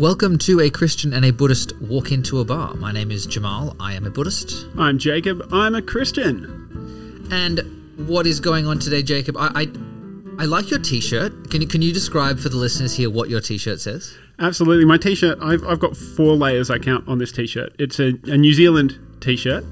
Welcome to a Christian and a Buddhist walk into a bar. My name is Jamal. I am a Buddhist. I'm Jacob. I'm a Christian. And what is going on today, Jacob? I I, I like your T-shirt. Can you can you describe for the listeners here what your T-shirt says? Absolutely. My t shirt, I've, I've got four layers I count on this t shirt. It's a, a New Zealand t shirt.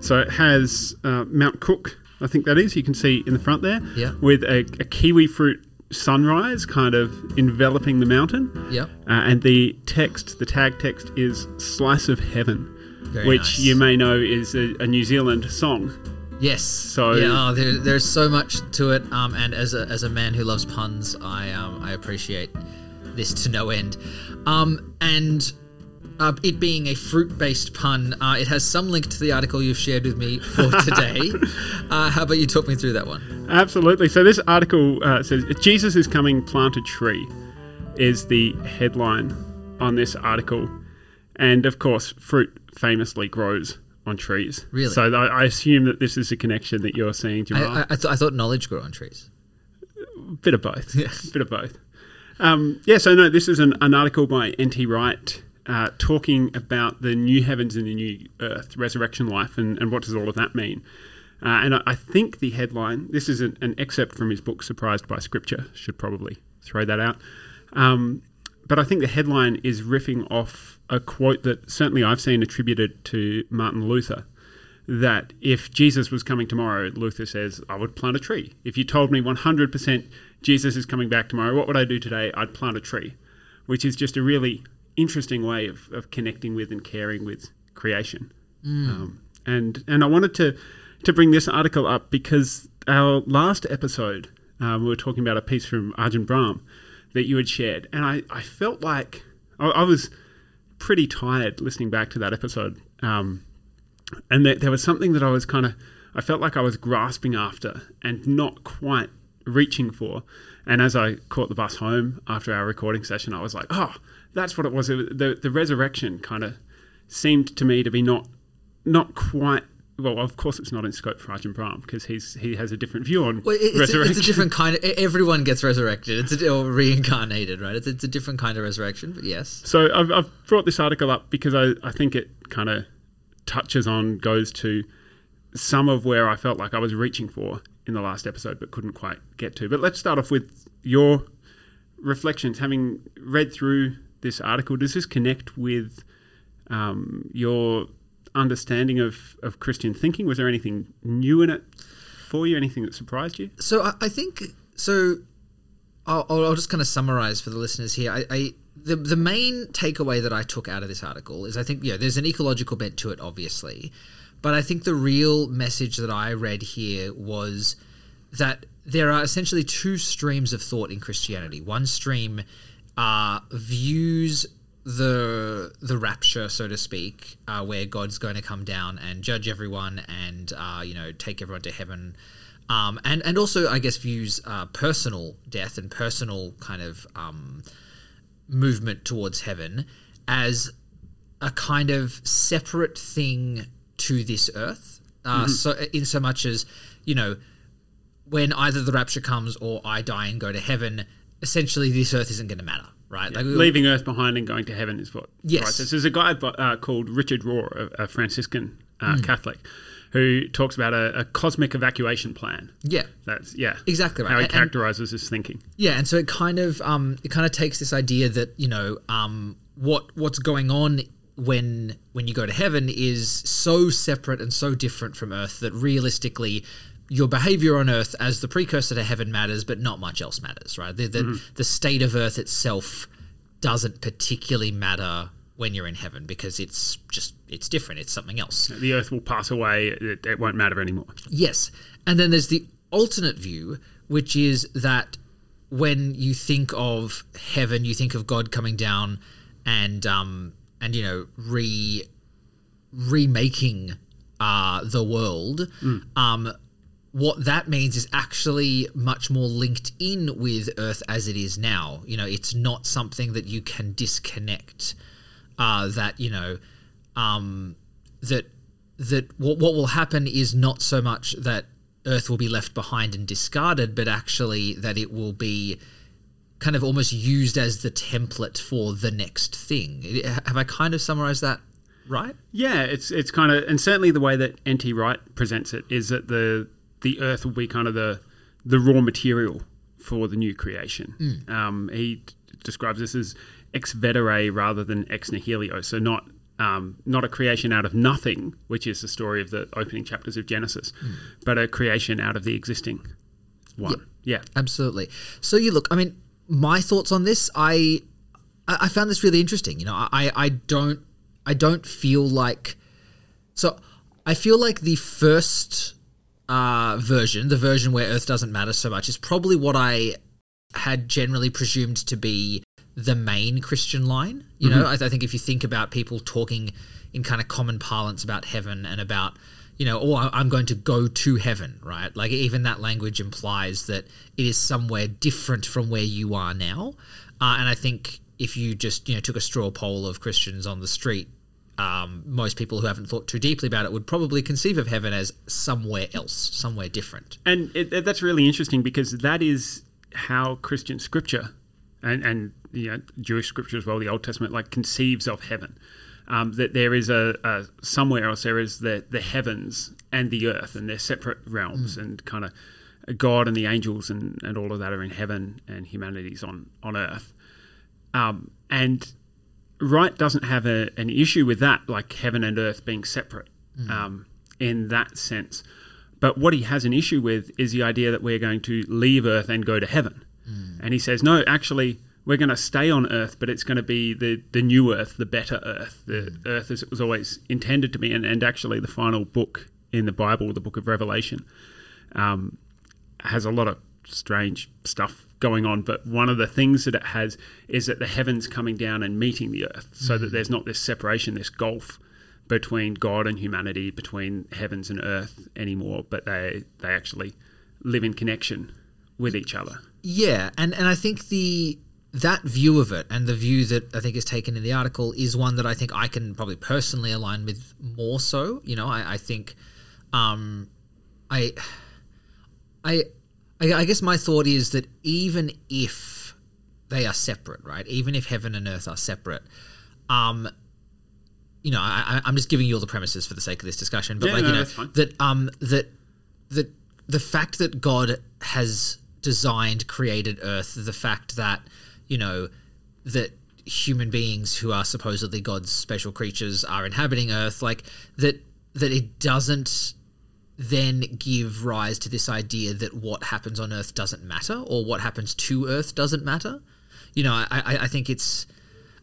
So it has uh, Mount Cook, I think that is, you can see in the front there, Yeah. with a, a kiwi fruit sunrise kind of enveloping the mountain. Yep. Uh, and the text, the tag text is Slice of Heaven, Very which nice. you may know is a, a New Zealand song. Yes. So- yeah, oh, there, there's so much to it. Um, and as a, as a man who loves puns, I um, I appreciate this to no end. Um, and uh, it being a fruit-based pun, uh, it has some link to the article you've shared with me for today. uh, how about you talk me through that one? Absolutely. So this article uh, says Jesus is coming, plant a tree, is the headline on this article, and of course, fruit famously grows on trees. Really? So I, I assume that this is a connection that you're seeing, I, Jamal. I, I, th- I thought knowledge grew on trees. bit of both. bit of both. Um, yeah, so no, this is an, an article by N.T. Wright uh, talking about the new heavens and the new earth, resurrection life, and, and what does all of that mean. Uh, and I, I think the headline, this is an, an excerpt from his book, Surprised by Scripture, should probably throw that out. Um, but I think the headline is riffing off a quote that certainly I've seen attributed to Martin Luther that if Jesus was coming tomorrow, Luther says, I would plant a tree. If you told me 100% Jesus is coming back tomorrow, what would I do today? I'd plant a tree, which is just a really interesting way of, of connecting with and caring with creation. Um, and and I wanted to, to bring this article up because our last episode, um, we were talking about a piece from Ajahn Brahm that you had shared. And I, I felt like I, I was pretty tired listening back to that episode. Um, and there, there was something that I was kind of, I felt like I was grasping after and not quite reaching for. And as I caught the bus home after our recording session, I was like, oh, that's what it was. It the, the resurrection kind of seemed to me to be not, not quite. Well, of course, it's not in scope for Ajahn Brahm because he's he has a different view on Well, it- it's, a, resurrection. it's a different kind of. Everyone gets resurrected. It's a, or reincarnated, right? It's, it's a different kind of resurrection. But yes, So I've, I've brought this article up because I, I think it kind of touches on, goes to some of where I felt like I was reaching for in the last episode but couldn't quite get to. But let's start off with your reflections. Having read through this article, does this connect with um, your understanding of, of Christian thinking? Was there anything new in it for you? Anything that surprised you? So I, I think so. I'll, I'll just kind of summarize for the listeners here. I, I the the main takeaway that I took out of this article is I think yeah, there's an ecological bent to it, obviously, but I think the real message that I read here was that there are essentially two streams of thought in Christianity. One stream uh, views the the rapture, so to speak, uh, where God's going to come down and judge everyone and uh, you know take everyone to heaven, um, and and also I guess views uh, personal death and personal kind of um, movement towards heaven as a kind of separate thing to this earth. Uh, So in so much as you know when either the rapture comes or I die and go to heaven, essentially this earth isn't going to matter, right? Like we- Leaving Earth behind and going to heaven is what. Yes. Right. So there's a guy uh, called Richard Rohr, a, Franciscan uh, Hmm. Catholic, who talks about a, a cosmic evacuation plan. yeah, That's yeah, Exactly right. How he And- characterizes his thinking. yeah, and so it kind of um, it kind of takes this idea that you know um, what what's going on when when you go to heaven is so separate and so different from Earth that realistically your behavior on Earth as the precursor to heaven matters, but not much else matters, right? The the, the state of Earth itself doesn't particularly matter when you're in heaven because it's just it's different. It's something else. The Earth will pass away; it, it won't matter anymore. Yes. And then there's the alternate view, which is that when you think of heaven, you think of God coming down and um and you know re remaking uh the world. Um what that means is actually much more linked in with Earth as it is now. You know, it's not something that you can disconnect. Uh, that you know, um, that that what what will happen is not so much that Earth will be left behind and discarded, but actually that it will be kind of almost used as the template for the next thing. Have I kind of summarized that right? Yeah, it's it's kind of and certainly the way that N.T. Wright presents it is that the the Earth will be kind of the the raw material for the new creation. Mm. Um, he d- describes this as ex vetere rather than ex nihilo, so not um, not a creation out of nothing, which is the story of the opening chapters of Genesis, Mm. but a creation out of the existing one. Yeah, Absolutely. So you look. I mean, my thoughts on this. I I I found this really interesting. You know, I I don't I don't feel like so I feel like the first uh, version, the version where Earth doesn't matter so much, is probably what I had generally presumed to be the main Christian line. You know, I, I think if you think about people talking in kind of common parlance about heaven and about, you know, oh, I- I'm going to go to heaven, right? Like even that language implies that it is somewhere different from where you are now. Uh, and I think if you just, you know, took a straw poll of Christians on the street, um, most people who haven't thought too deeply about it would probably conceive of heaven as somewhere else, somewhere different. and it, that's really interesting because that is how Christian scripture and and you know, Jewish scripture as well, the Old Testament, like conceives of heaven. Um, that there is a, a somewhere else there is the the heavens and the earth, and they're separate realms, and kind of God and the angels and, and all of that are in heaven, and humanity's on on earth. Um, and Wright doesn't have a, an issue with that, like heaven and earth being separate um, in that sense. But what he has an issue with is the idea that we're going to leave earth and go to heaven. And he says, no, actually, we're going to stay on earth, but it's going to be the, the new earth, the better earth, the earth as it was always intended to be. And, and actually, the final book in the Bible, the book of Revelation, um, has a lot of strange stuff going on. But one of the things that it has is that the heavens coming down and meeting the earth, so that there's not this separation, this gulf between God and humanity, between heavens and earth anymore. But they they actually live in connection with each other. Yeah, and and I think the that view of it and the view that I think is taken in the article is one that I think I can probably personally align with more so. You know, I, I think um, I, I I I guess my thought is that even if they are separate, right? Even if heaven and earth are separate, um, you know, I, I'm just giving you all the premises for the sake of this discussion, but Yeah, like no, you know that um that that the fact that God has designed, created Earth, the fact that you know that human beings who are supposedly God's special creatures are inhabiting Earth, like that that it doesn't then give rise to this idea that what happens on Earth doesn't matter or what happens to Earth doesn't matter. You know, I, I, think it's.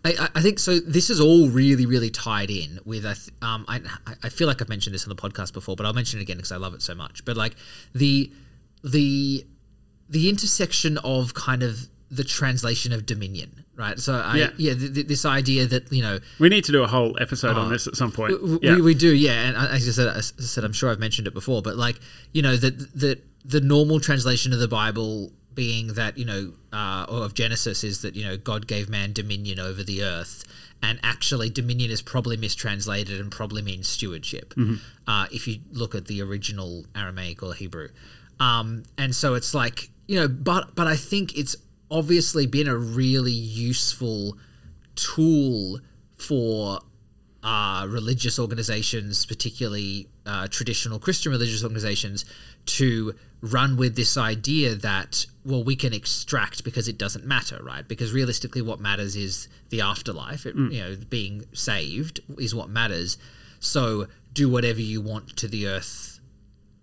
I, I- think so. This is all really, really tied in with. Um, I, I feel like I've mentioned this on the podcast before, but I'll mention it again because I love it so much. But like the the the intersection of kind of the translation of dominion, right? So I, yeah, Yeah. th- th- this idea that you know We need to do a whole episode on this at some point. w- Yeah. we, we do, yeah. And as I said, as I said, I'm sure I've mentioned it before, but like you know that that the normal translation of the Bible being that you know uh, or of Genesis is that you know God gave man dominion over the earth, and actually dominion is probably mistranslated and probably means stewardship. Uh, if you look at the original Aramaic or Hebrew, um, and so it's like you know, but but I think it's obviously been a really useful tool for uh, religious organizations, particularly uh, traditional Christian religious organizations, to run with this idea that well we can extract because it doesn't matter, right? Because realistically, what matters is the afterlife. It, You know, being saved is what matters. So do whatever you want to the earth,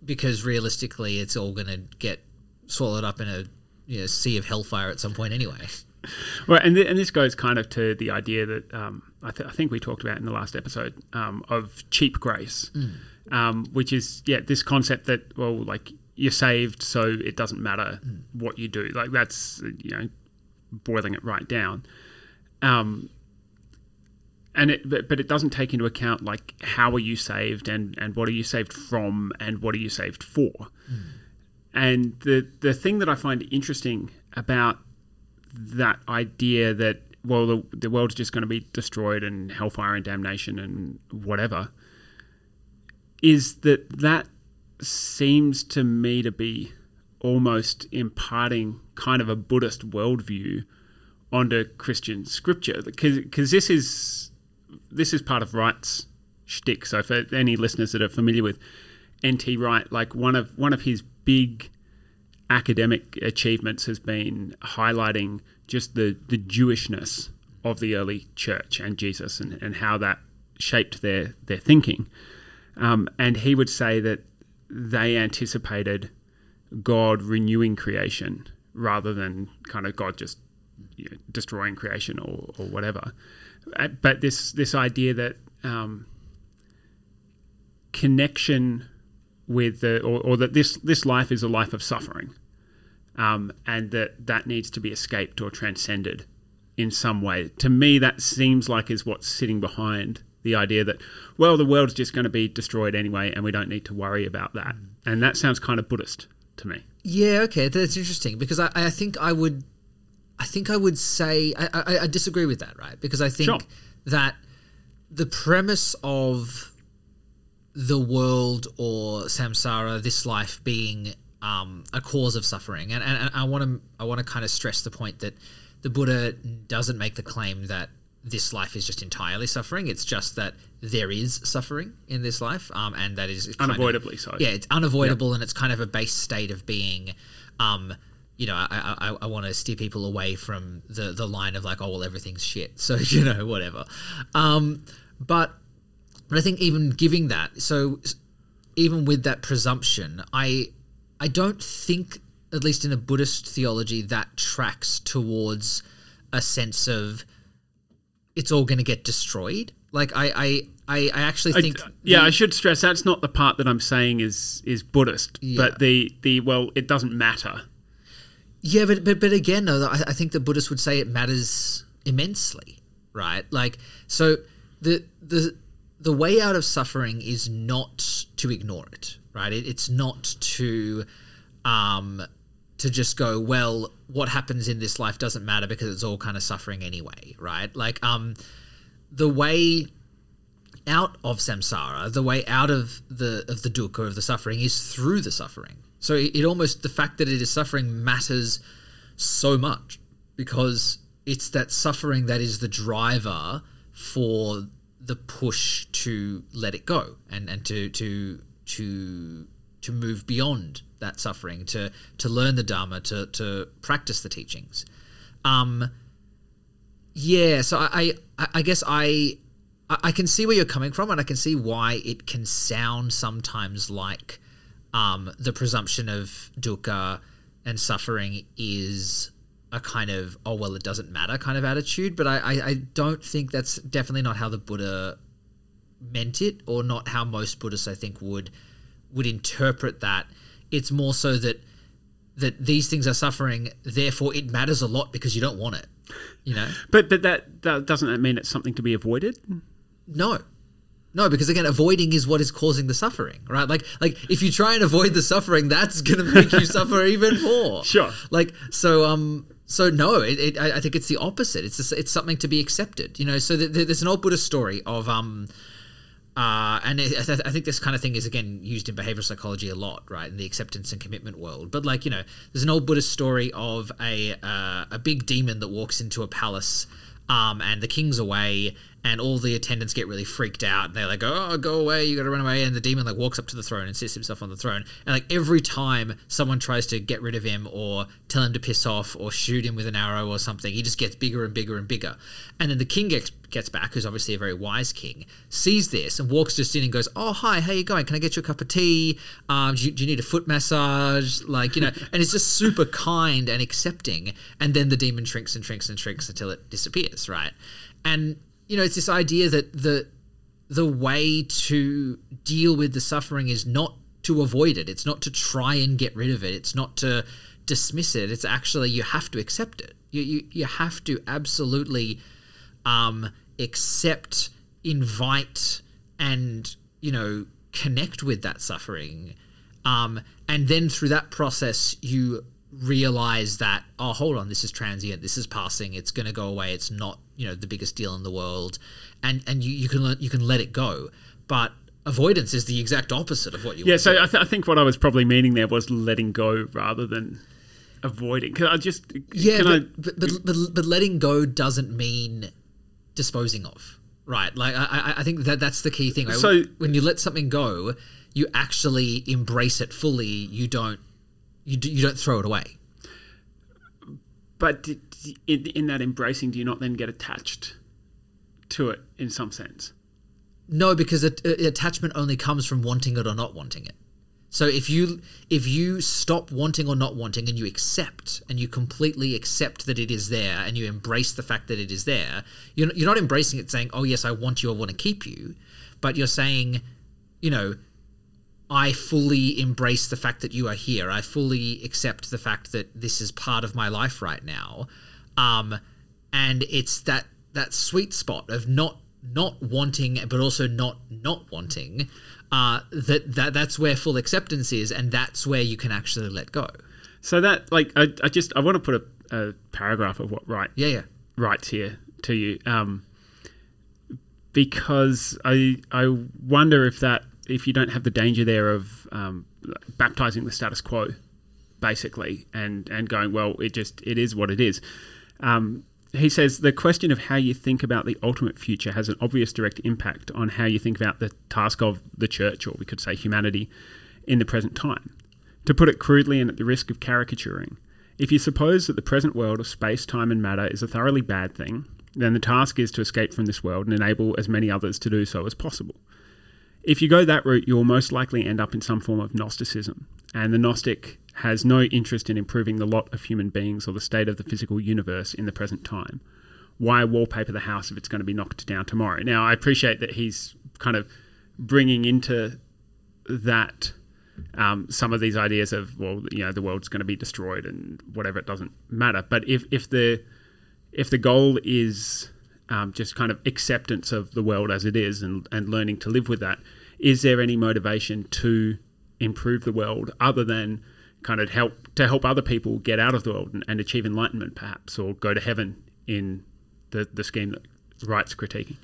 because realistically, it's all going to get swallowed up in a you know, sea of hellfire at some point anyway. Well, and, th- and this goes kind of to the idea that um, I, th- I think we talked about in the last episode um, of cheap grace, um, which is yeah this concept that well like you're saved so it doesn't matter what you do. Like that's you know boiling it right down, um, and it but, but it doesn't take into account like how are you saved and and what are you saved from and what are you saved for, and the the thing that I find interesting about that idea that well the, the world's just going to be destroyed and hellfire and damnation and whatever is that that seems to me to be almost imparting kind of a Buddhist worldview onto Christian scripture because this is this is part of Wright's shtick. So for any listeners that are familiar with N.T. Wright, like one of one of his big academic achievements has been highlighting just the the Jewishness of the early church and Jesus and, and how that shaped their their thinking. Um, and he would say that they anticipated God renewing creation rather than kind of God just you know, destroying creation or, or whatever. Uh, but this this idea that um, connection with the or, or, that this this life is a life of suffering, um, and that that needs to be escaped or transcended in some way. To me, that seems like is what's sitting behind the idea that well, the world's just going to be destroyed anyway, and we don't need to worry about that. Mm. And that sounds kind of Buddhist to me. Yeah, okay, that's interesting because I, I think I would I think I would say I, I, I disagree with that, right? Because I think sure. that the premise of the world or samsara, this life being um, a cause of suffering, and, and, and I want to I want to kind of stress the point that the Buddha doesn't make the claim that this life is just entirely suffering. It's just that there is suffering in this life, um, and that is unavoidably of, so. Yeah, it's unavoidable, yep. and it's kind of a base state of being. Um, you know, I, I, I want to steer people away from the, the line of like, oh, well, everything's shit. So, you know, whatever. Um, but, but I think even giving that, so even with that presumption, I, I don't think, at least in a Buddhist theology, that tracks towards a sense of it's all going to get destroyed. Like, I, I, I, I actually think. I, yeah, the, I should stress that's not the part that I'm saying is is Buddhist, yeah. but the the well, it doesn't matter yeah, but but, but again, though, I, I think the Buddhists would say it matters immensely, right? Like, so the the the way out of suffering is not to ignore it, right? It, it's not to um, to just go, well, what happens in this life doesn't matter because it's all kind of suffering anyway, right? Like, um, the way out of samsara, the way out of the of the dukkha of the suffering is through the suffering, so it, it almost the fact that it is suffering matters so much because it's that suffering that is the driver for the push to let it go and, and to to to to move beyond that suffering, to to learn the Dharma, to to practice the teachings. Um yeah, so I I, I guess I I can see where you're coming from and I can see why it can sound sometimes like um, the presumption of dukkha and suffering is a kind of oh well it doesn't matter kind of attitude but I, I, I don't think that's definitely not how the buddha meant it or not how most buddhists i think would would interpret that it's more so that that these things are suffering therefore it matters a lot because you don't want it you know but but that, that doesn't that mean it's something to be avoided no no, because again, avoiding is what is causing the suffering, right? Like, like if you try and avoid the suffering, that's going to make you suffer even more. Sure. Like, so, um, so no, it, it, I think it's the opposite. It's just, it's something to be accepted, you know. So there's an old Buddhist story of um, uh, and it, I think this kind of thing is again used in behavioral psychology a lot, right, in the acceptance and commitment world. But like you know, there's an old Buddhist story of a uh, a big demon that walks into a palace um, and the king's away, and all the attendants get really freaked out. And they're like, "Oh, go away! You got to run away!" And the demon like walks up to the throne and sits himself on the throne. And like every time someone tries to get rid of him or tell him to piss off or shoot him with an arrow or something, he just gets bigger and bigger and bigger. And then the king gets gets back, who's obviously a very wise king, sees this and walks just in and goes, "Oh, hi, how you going? Can I get you a cup of tea? Um, do, you, do you need a foot massage? Like, you know?" and it's just super kind and accepting. And then the demon shrinks and shrinks and shrinks until it disappears, right? And you know, it's this idea that the the way to deal with the suffering is not to avoid it. It's not to try and get rid of it. It's not to dismiss it. It's actually you have to accept it. You you, you have to absolutely um, accept, invite, and you know connect with that suffering. Um, and then through that process, you realize that oh hold on this is transient this is passing it's going to go away it's not you know the biggest deal in the world and and you, you can you can let it go but avoidance is the exact opposite of what you want. Yeah, so. I, th- I think what I was probably meaning there was letting go rather than avoiding. Because I just yeah can but, I, but, but, but, but letting go doesn't mean disposing of right like I, I- I think that that's the key thing right? So- when you let something go you actually embrace it fully you don't you, do, you don't throw it away but in, in that embracing, do you not then get attached to it in some sense? No, because it, it- attachment only comes from wanting it or not wanting it. So if you if you stop wanting or not wanting and you accept and you completely accept that it is there and you embrace the fact that it is there, you're, you're not embracing it saying, "Oh yes, I want you, I want to keep you," but you're saying, you know, I fully embrace the fact that you are here. I fully accept the fact that this is part of my life right now. Um, and it's that that sweet spot of not not wanting but also not not wanting uh, that, that that's where full acceptance is and that's where you can actually let go So that, like, I, I just I want to put a, a paragraph of what Wright yeah yeah writes here to you, um, because I I wonder if that if you don't have the danger there of um, baptizing the status quo, basically, and and going well, it just it is what it is. Um, he says the question of how you think about the ultimate future has an obvious direct impact on how you think about the task of the church, or we could say humanity, in the present time. To put it crudely and at the risk of caricaturing, if you suppose that the present world of space, time, and matter is a thoroughly bad thing, then the task is to escape from this world and enable as many others to do so as possible. If you go that route, you will most likely end up in some form of Gnosticism, and the Gnostic has no interest in improving the lot of human beings or the state of the physical universe in the present time. Why wallpaper the house if it's going to be knocked down tomorrow? Now, I appreciate that he's kind of bringing into that um, some of these ideas of well, you know, the world's going to be destroyed and whatever it doesn't matter. But if if the if the goal is um, just kind of acceptance of the world as it is and, and learning to live with that, is there any motivation to improve the world other than kind of help to help other people get out of the world and, and achieve enlightenment, perhaps, or go to heaven in the, the scheme that Wright's critiquing?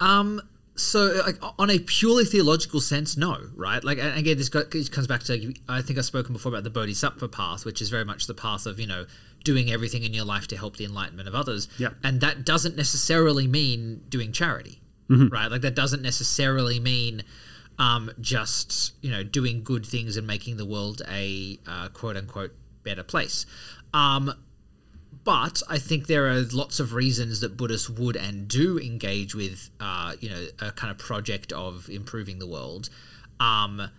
Um, so, like, on a purely theological sense, no, right? Like, and again, this, comes back to I think I've spoken before about the Bodhisattva path, which is very much the path of you know doing everything in your life to help the enlightenment of others. Yeah. and that doesn't necessarily mean doing charity, right? Like, that doesn't necessarily mean um, just you know doing good things and making the world a uh, quote unquote better place. Um, but I think there are lots of reasons that Buddhists would and do engage with, uh, you know, a kind of project of improving the world. Um,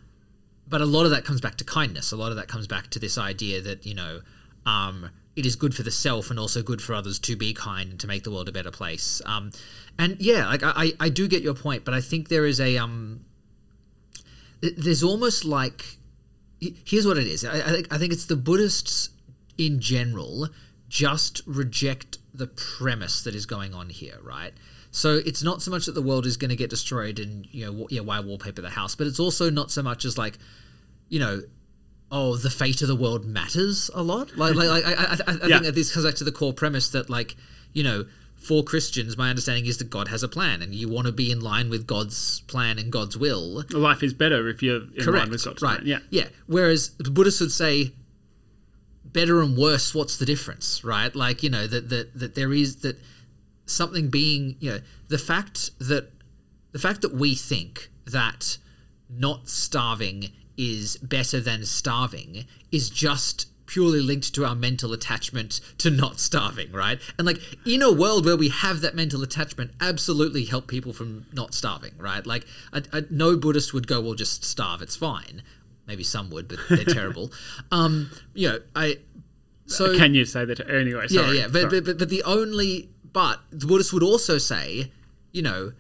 but a lot of that comes back to kindness. A lot of that comes back to this idea that you know, um, it is good for the self and also good for others to be kind and to make the world a better place. Um, and yeah, like I, I do get your point, but I think there is a um, there's almost like here's what it is. I, I think I think it's the Buddhists in general just reject the premise that is going on here, right? So it's not so much that the world is going to get destroyed and you know yeah why wallpaper the house, but it's also not so much as like you know oh the fate of the world matters a lot. Like like, like I I, I, I Yeah. think that this comes back to the core premise that like you know for Christians my understanding is that God has a plan and you want to be in line with God's plan and God's will. Life is better if you're in Correct. line with God's right. plan. Yeah. Yeah. Whereas the Buddhists would say, better and worse. What's the difference? Right. Like you know that that that there is that something being you know the fact that the fact that we think that not starving is better than starving is just purely linked to our mental attachment to not starving, right? And like in a world where we have that mental attachment, absolutely help people from not starving, right? Like a, a, no Buddhist would go, well, just starve, it's fine. Maybe some would, but they're terrible. Um, you know, I so Can you say that? Anyway, yeah, sorry. yeah, but, but, but but the only but the Buddhists would also say, you know,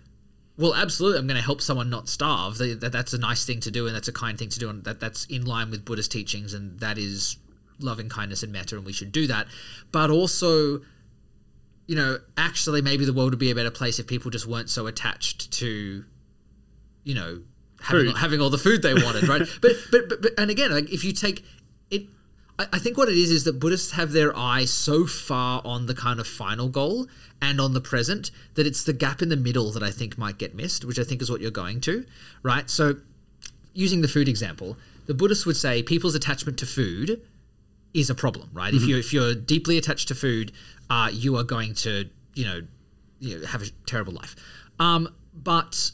well, absolutely, I'm going to help someone not starve. That, that's a nice thing to do, and that's a kind thing to do, and that that's in line with Buddhist teachings, and that is loving kindness and metta, and we should do that. But also, you know, actually, maybe the world would be a better place if people just weren't so attached to, you know, having, having all the food they wanted, right? but, but but but and again, like if you take it, I, I think what it is is that Buddhists have their eye so far on the kind of final goal and on the present that it's the gap in the middle that I think might get missed, which I think is what you're going to, right? So, using the food example, the Buddhists would say people's attachment to food is a problem, right? If you if you're deeply attached to food, uh, you are going to you know, you know have a terrible life. Um, but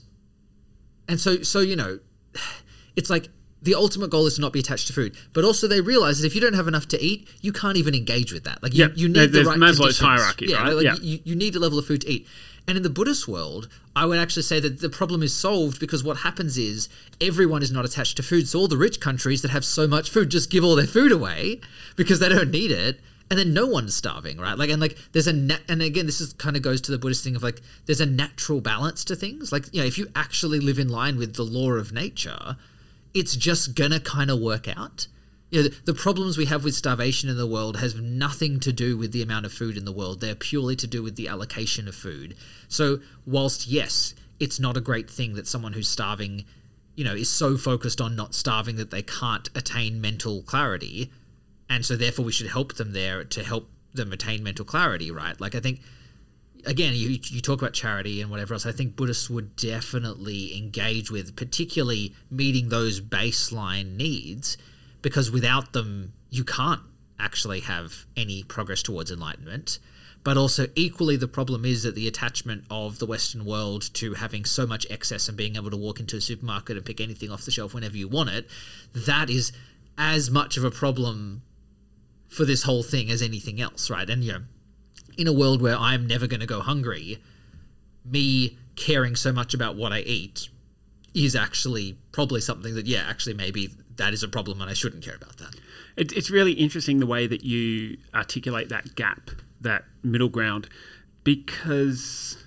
and so so you know, it's like the ultimate goal is to not be attached to food, but also they realize that if you don't have enough to eat, you can't even engage with that. Like you, Yep. you need There- the right Maslow's hierarchy, yeah, right? Like Yeah. You, you need a level of food to eat. And in the Buddhist world, I would actually say that the problem is solved because what happens is everyone is not attached to food. So all the rich countries that have so much food just give all their food away because they don't need it. And then no one's starving, right? Like, and like, there's a, na- and again, this is kind of goes to the Buddhist thing of like, there's a natural balance to things. Like, you know, if you actually live in line with the law of nature, it's just gonna kind of work out. You know, the, problems we have with starvation in the world has nothing to do with the amount of food in the world. They're purely to do with the allocation of food. So, whilst yes, it's not a great thing that someone who's starving, you know, is so focused on not starving that they can't attain mental clarity, and so therefore we should help them there to help them attain mental clarity, right? Like I think again, you, you talk about charity and whatever else. I think Buddhists would definitely engage with, particularly meeting those baseline needs, because without them, you can't actually have any progress towards enlightenment. But also, equally, the problem is that the attachment of the Western world to having so much excess and being able to walk into a supermarket and pick anything off the shelf whenever you want it, that is as much of a problem for this whole thing as anything else, right? And, you know, in a world where I'm never going to go hungry, me caring so much about what I eat is actually probably something that, yeah, actually, maybe that is a problem and I shouldn't care about that. It, it's really interesting the way that you articulate that gap, that middle ground, because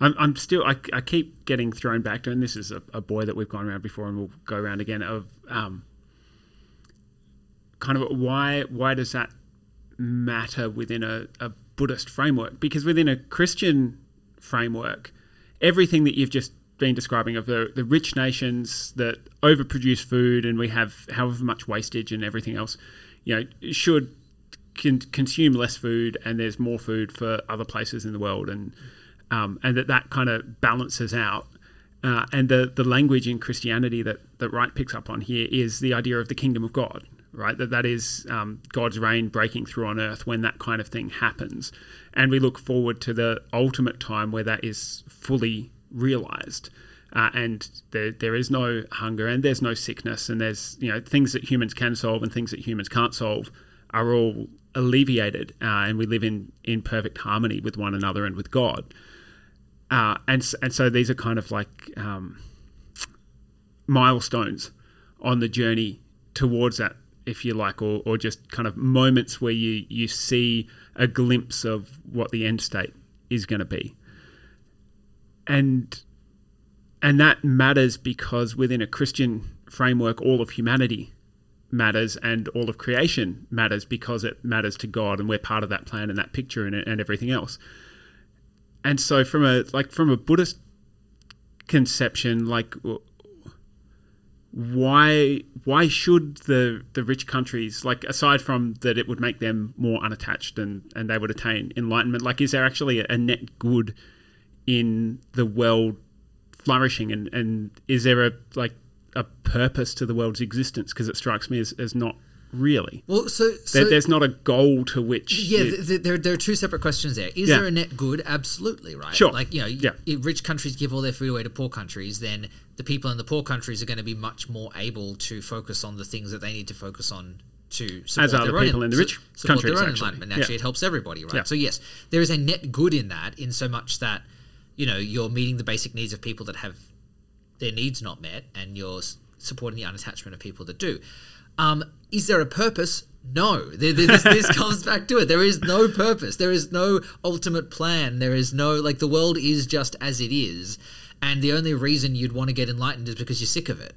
I'm, I'm still, I, I keep getting thrown back to, and this is a, a boy that we've gone around before and we'll go around again, of um, kind of why, why does that matter within a, a Buddhist framework? Because within a Christian framework, everything that you've just been describing of the, the rich nations that overproduce food and we have however much wastage and everything else, you know, should con- consume less food and there's more food for other places in the world and um, and that that kind of balances out. Uh, and the, the language in Christianity that, that Wright picks up on here is the idea of the kingdom of God, right? That that is um, God's reign breaking through on earth when that kind of thing happens. And we look forward to the ultimate time where that is fully realized. Uh, and there, there is no hunger and there's no sickness and there's you know things that humans can solve and things that humans can't solve are all alleviated uh, and we live in, in perfect harmony with one another and with God. Uh, and and so these are kind of like um, milestones on the journey towards that, if you like, or, or just kind of moments where you you see a glimpse of what the end state is going to be. And and that matters because within a Christian framework, all of humanity matters and all of creation matters because it matters to God and we're part of that plan and that picture and, and everything else. And so from a like from a Buddhist conception, like why why should the the rich countries like aside from that it would make them more unattached and and they would attain enlightenment like is there actually a, a net good in the world flourishing and and is there a like a purpose to the world's existence because it strikes me as, as not really Well, so, so there, there's not a goal to which yeah, it- th- th- there, there are two separate questions there. Is Yeah. there a net good? Absolutely, right? Sure. Like, you know, Yeah. if rich countries give all their food away to poor countries, then the people in the poor countries are going to be much more able to focus on the things that they need to focus on to support As are their the own, people in the rich support countries, their own actually. enlightenment. Yeah. Actually, it helps everybody, right? Yeah. So yes, there is a net good in that, in so much that you know you're meeting the basic needs of people that have their needs not met, and you're supporting the unattachment of people that do. Um, is there a purpose? No. There, this, this comes back to it. There is no purpose. There is no ultimate plan. There is no like the world is just as it is, and the only reason you'd want to get enlightened is because you're sick of it.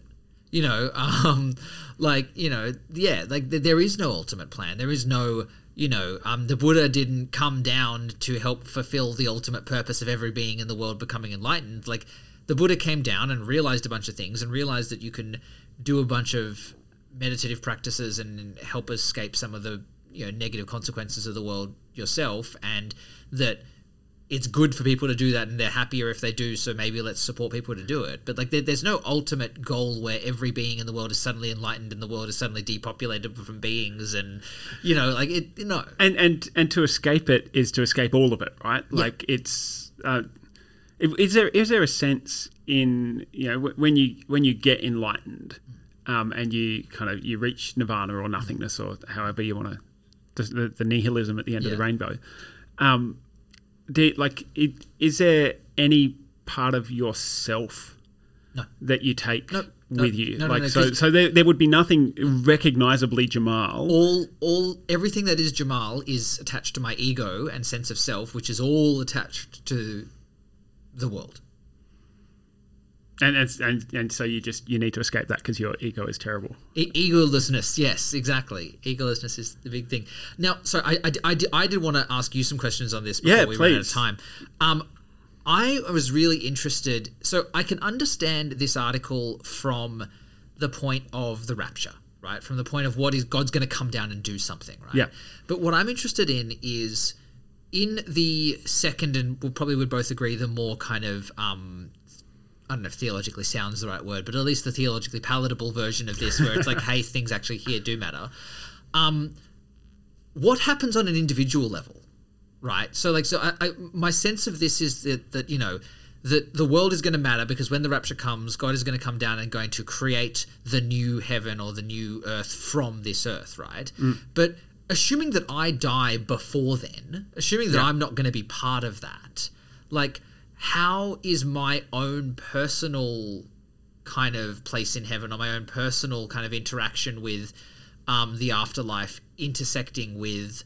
You know, um, like you know, yeah, like th- there is no ultimate plan. There is no you know, um, the Buddha didn't come down to help fulfill the ultimate purpose of every being in the world becoming enlightened. Like, the Buddha came down and realized a bunch of things and realized that you can do a bunch of meditative practices and help escape some of the you know negative consequences of the world yourself, and that it's good for people to do that and they're happier if they do so maybe let's support people to do it. But like there, there's no ultimate goal where every being in the world is suddenly enlightened and the world is suddenly depopulated from beings and you know like it no and and and to escape it is to escape all of it right? Yeah. like it's uh, is there is there a sense in you know when you when you get enlightened um, and you kind of you reach nirvana or nothingness or however you want to the, the nihilism at the end of the rainbow um, do, like it, is there any part of yourself No. that you take No, no, with you? like so so there, there would be nothing recognizably jamal? All all everything that is Jamal is attached to my ego and sense of self which is all attached to the world and, and and and so you just you need to escape that because your ego is terrible E- egolessness, yes, exactly. Egolessness is the big thing. Now, so I, I, I, did, I did want to ask you some questions on this before Yeah, we run out of please. time. Um, I was really interested. So I can understand this article from the point of the rapture, right? From the point of what is God's going to come down and do something, right? Yeah. But what I'm interested in is in the second, and we'll probably would both agree, the more kind of um, I don't know if theologically sounds the right word, but at least the theologically palatable version of this, where it's like, hey, things actually here do matter. Um, what happens on an individual level, right? So, like, so I, I, my sense of this is that that you know that the world is going to matter because when the rapture comes, God is going to come down and going to create the new heaven or the new earth from this earth, right? But assuming that I die before then, assuming that I'm not going to be part of that, like how is my own personal kind of place in heaven or my own personal kind of interaction with um, the afterlife intersecting with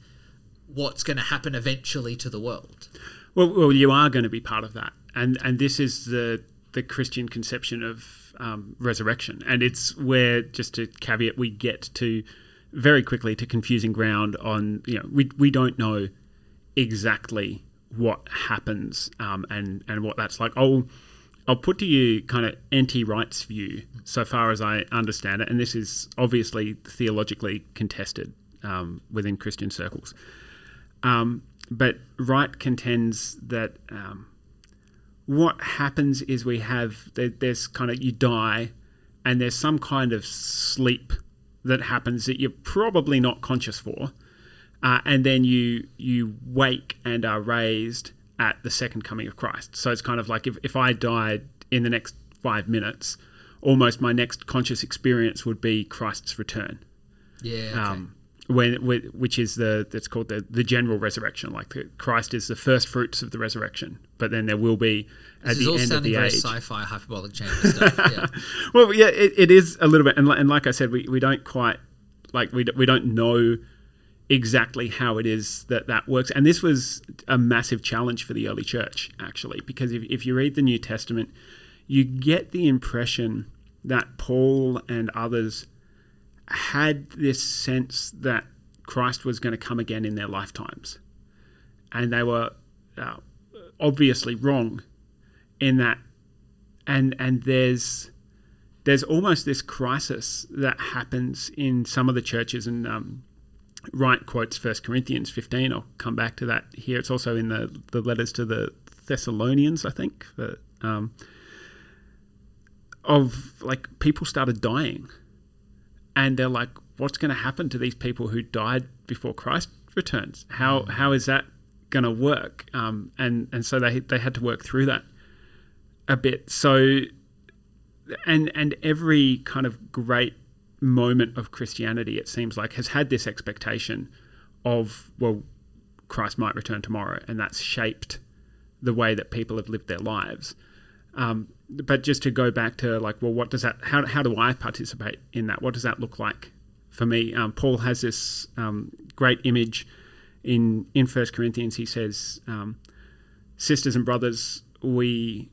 what's going to happen eventually to the world? Well, well, you are going to be part of that, and and this is the the Christian conception of um, resurrection, and it's where just to caveat we get to very quickly to confusing ground on you know we we don't know exactly what happens um, and and what that's like. I'll I'll put to you kind of N.T. Wright's view so far as I understand it, and this is obviously theologically contested um, within Christian circles. Um, but Wright contends that um, what happens is we have there, there's kind of you die, and there's some kind of sleep that happens that you're probably not conscious for, uh, and then you you wake and are raised at the second coming of Christ. So it's kind of like if, if I died in the next five minutes, almost my next conscious experience would be Christ's return yeah okay. um, when which is the that's called the the general resurrection. Like the, Christ is the first fruits of the resurrection, but then there will be at this is the all end of sounding the very age. sci-fi hyperbolic chamber stuff yeah Well, yeah, it, it is a little bit, and, and like I said, we, we don't quite like we, we don't know exactly how it is that that works. And this was a massive challenge for the early church, actually, because if, if you read the New Testament, you get the impression that Paul and others had this sense that Christ was going to come again in their lifetimes. And they were uh, obviously wrong in that. And, and there's there's almost this crisis that happens in some of the churches and um, Wright quotes First Corinthians 15 I'll come back to that here. It's also in the, the letters to the Thessalonians I think that, um, of like people started dying. And they're like what's going to happen to these people who died before Christ returns? How how is that going to work? Um, and and so they they had to work through that a bit. So and and every kind of great moment of Christianity, it seems like, has had this expectation of well, Christ might return tomorrow, and that's shaped the way that people have lived their lives. Um, but just to go back to like, well, what does that? How how do I participate in that? What does that look like for me? Um, Paul has this um, great image in in First Corinthians. He says, um, "Sisters and brothers, we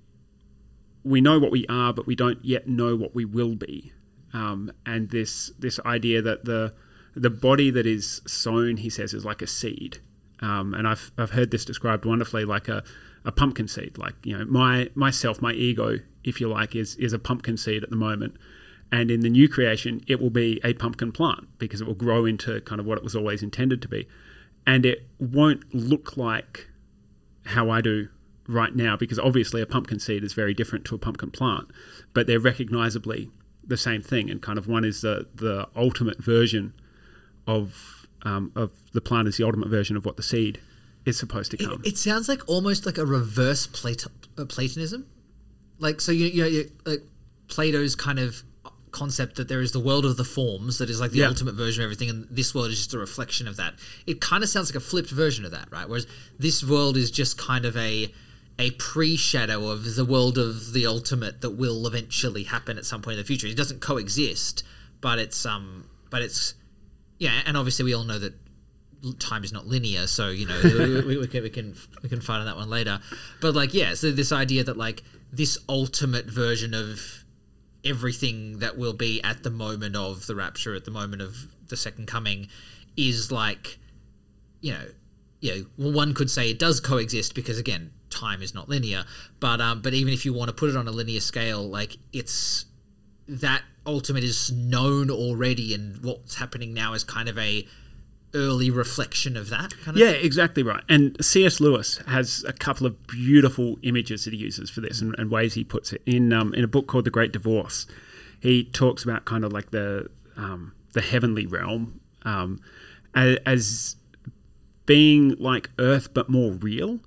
we know what we are, but we don't yet know what we will be. Um, and this this idea that the the body that is sown, he says, is like a seed. Um, and I've I've heard this described wonderfully, like a, a pumpkin seed. Like you know, my myself, my ego, if you like, is is a pumpkin seed at the moment, And in the new creation, it will be a pumpkin plant because it will grow into kind of what it was always intended to be. And it won't look like how I do right now because obviously a pumpkin seed is very different to a pumpkin plant, but they're recognizably the same thing. And kind of one is the, the ultimate version of, um, of the plant is the ultimate version of what the seed is supposed to come. It, it sounds like almost like a reverse Plato, uh, Platonism. Like, so, you, you know, you, like Plato's kind of concept that there is the world of the forms that is like the Yeah. ultimate version of everything and this world is just a reflection of that it kind of sounds like a flipped version of that right whereas this world is just kind of a a pre-shadow of the world of the ultimate that will eventually happen at some point in the future. It doesn't coexist but it's um but it's yeah and obviously we all know that time is not linear so you know we, we, we can, we can we can fight on that one later. But like yeah so this idea that like this ultimate version of everything that will be at the moment of the rapture at the moment of the second coming is like you know you know well, one could say it does coexist because again time is not linear but um but even if you want to put it on a linear scale like it's that ultimate is known already and what's happening now is kind of a early reflection of that kind of Yeah, exactly right. And C.S. Lewis has a couple of beautiful images that he uses for this and, and ways he puts it in um, in a book called The Great Divorce. He talks about kind of like the um, the heavenly realm um, as, as being like Earth but more real.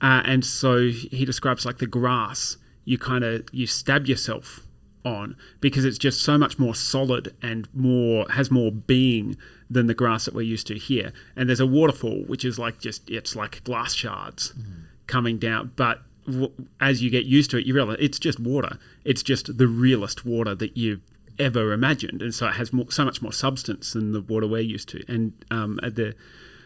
Uh, and so he describes like the grass. You kind of you stab yourself on because it's just so much more solid and more has more being than the grass that we're used to here. And there's a waterfall which is like just it's like glass shards coming down, but w- as you get used to it, you realize it's just water. It's just the realest water that you've ever imagined, and so it has more, so much more substance than the water we're used to. And um, at the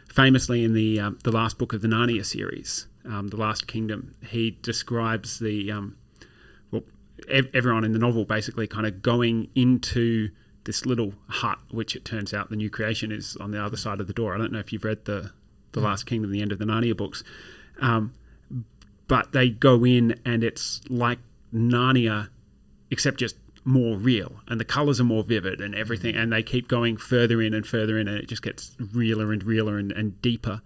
famously in the um, the last book of the Narnia series, um, the Last Kingdom, he describes the um, well, ev- everyone in the novel basically kind of going into this little hut, which it turns out the new creation is on the other side of the door. I don't know if you've read the the Last Kingdom, the end of the Narnia books, um, but they go in and it's like Narnia, except just more real, and the colors are more vivid and everything, and they keep going further in and further in, and it just gets realer and realer and, and deeper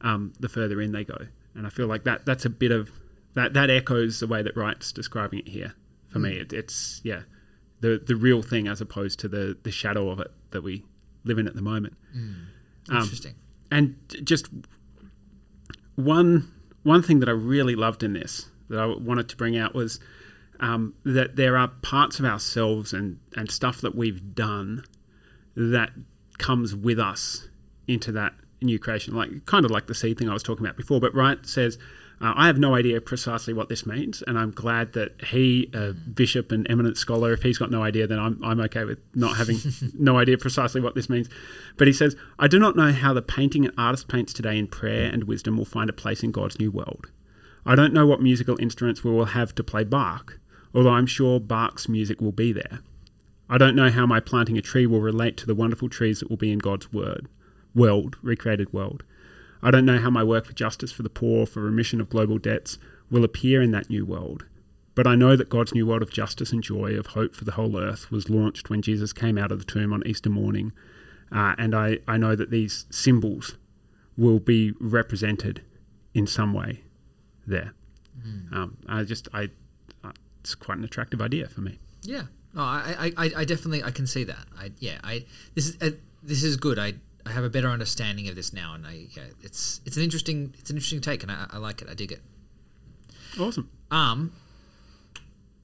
um, the further in they go. And I feel like that that's a bit of that that echoes the way that Wright's describing it here. For me, it, it's yeah, the the real thing as opposed to the the shadow of it that we live in at the moment. Um, interesting and just one one thing that I really loved in this that I wanted to bring out was um, that there are parts of ourselves and and stuff that we've done that comes with us into that new creation, like kind of like the seed thing I was talking about before. But Wright says. Uh, I have no idea precisely what this means, and I'm glad that he, a bishop and eminent scholar, if he's got no idea, then I'm, I'm okay with not having no idea precisely what this means. But he says, I do not know how the painting an artist paints today in prayer and wisdom will find a place in God's new world. I don't know what musical instruments we will have to play Bach, although I'm sure Bach's music will be there. I don't know how my planting a tree will relate to the wonderful trees that will be in God's word, world, recreated world. I don't know how my work for justice for the poor, for remission of global debts, will appear in that new world. But I know that God's new world of justice and joy, of hope for the whole earth, was launched when Jesus came out of the tomb on Easter morning. Uh, and I, I know that these symbols will be represented in some way there. Um, I just, I, uh, it's quite an attractive idea for me. Yeah. No, I, I, I, I definitely I can see that. I yeah. I this is uh, this is good. I I have a better understanding of this now, and I yeah, it's it's an interesting it's an interesting take, and I, I like it. I dig it. Awesome. Um,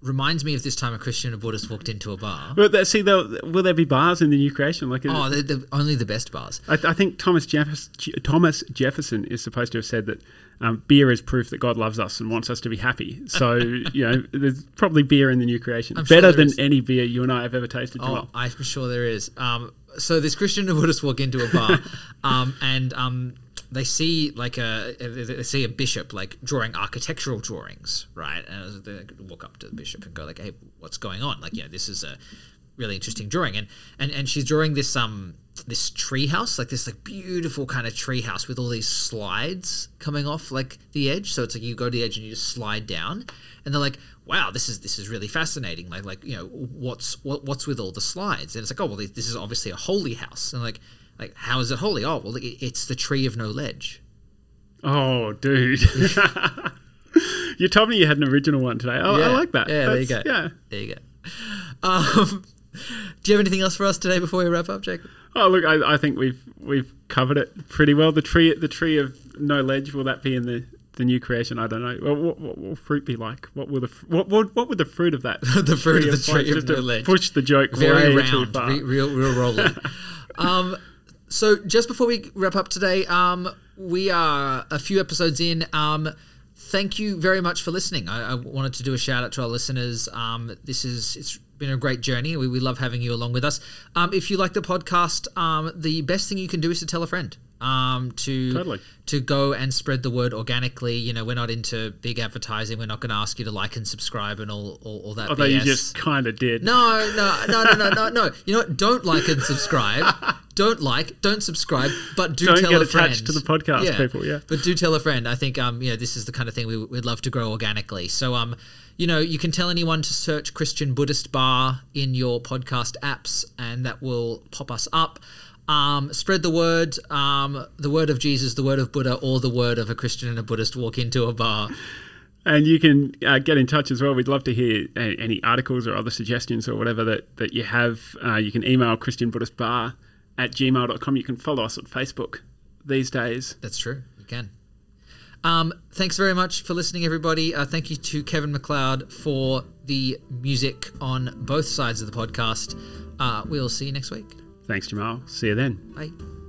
reminds me of this time a Christian and Buddhist walked into a bar. But that, see, though, will there be bars in the new creation? Like, Oh, they're, they're only the best bars. I, I think Thomas, Jeff- Thomas Jefferson is supposed to have said that um, beer is proof that God loves us and wants us to be happy. So, you know, there's probably beer in the new creation. I'm Better there than is. any beer you and I have ever tasted, Oh. I'm sure there is. Um, so this Christian and Buddhist walk into a bar, um, and um, they see like a they see a bishop like drawing architectural drawings, right? And they walk up to the bishop and go like, "Hey, what's going on? Like, you know, this is a really interesting drawing, and and and she's drawing this um this tree house, like this like beautiful kind of tree house with all these slides coming off like the edge. So it's like you go to the edge and you just slide down, and they're like, "Wow, this is this is really fascinating." Like like you know what's what what's with all the slides, and it's like, "Oh well, this is obviously a holy house," and like like how is it holy? Oh well, it's the tree of no ledge. Oh, dude. you told me you had an original one today. Oh, Yeah. I like that. Yeah, there you go. Yeah. There you go. Um, do you have anything else for us today before we wrap up, Jacob? Oh, look, I, I think we've we've covered it pretty well. The tree, the tree of no ledge. Will that be in the, the new creation? I don't know. Well, what, what will fruit be like? What will the what what, what would the fruit of that? The fruit of the like, tree of no ledge. Push the joke Very round, re- real, real rolling. um, so just before we wrap up today, um, we are a few episodes in. Um, thank you very much for listening. I, I wanted to do a shout out to our listeners. Um, this is it's been a great journey. We, we love having you along with us. Um, if you like the podcast, um, the best thing you can do is to tell a friend. Um, to Totally. to go and spread the word organically. You know, we're not into big advertising. We're not going to ask you to like and subscribe and all all, all that. Although you just kind of did. No, no, no, no, no, no, no. You know what? Don't like and subscribe. don't like, don't subscribe, but do Don't tell get a friend. attached to the podcast, people, yeah. but do tell a friend. I think um, you know, this is the kind of thing we, we'd love to grow organically. So um, you know, you can tell anyone to search Christian Buddhist Bar in your podcast apps, and that will pop us up. Um, spread the word, um, the word of Jesus, the word of Buddha, or the word of a Christian and a Buddhist walk into a bar. And you can uh, get in touch as well. We'd love to hear any articles or other suggestions or whatever that, that you have. Uh, you can email Christian Buddhist Bar at gmail.com. You can follow us on Facebook these days. That's true. You can. Um, thanks very much for listening, everybody. Uh, thank you to Kevin MacLeod for the music on both sides of the podcast. Uh, we'll see you next week. Thanks, Jamal. See you then. Bye.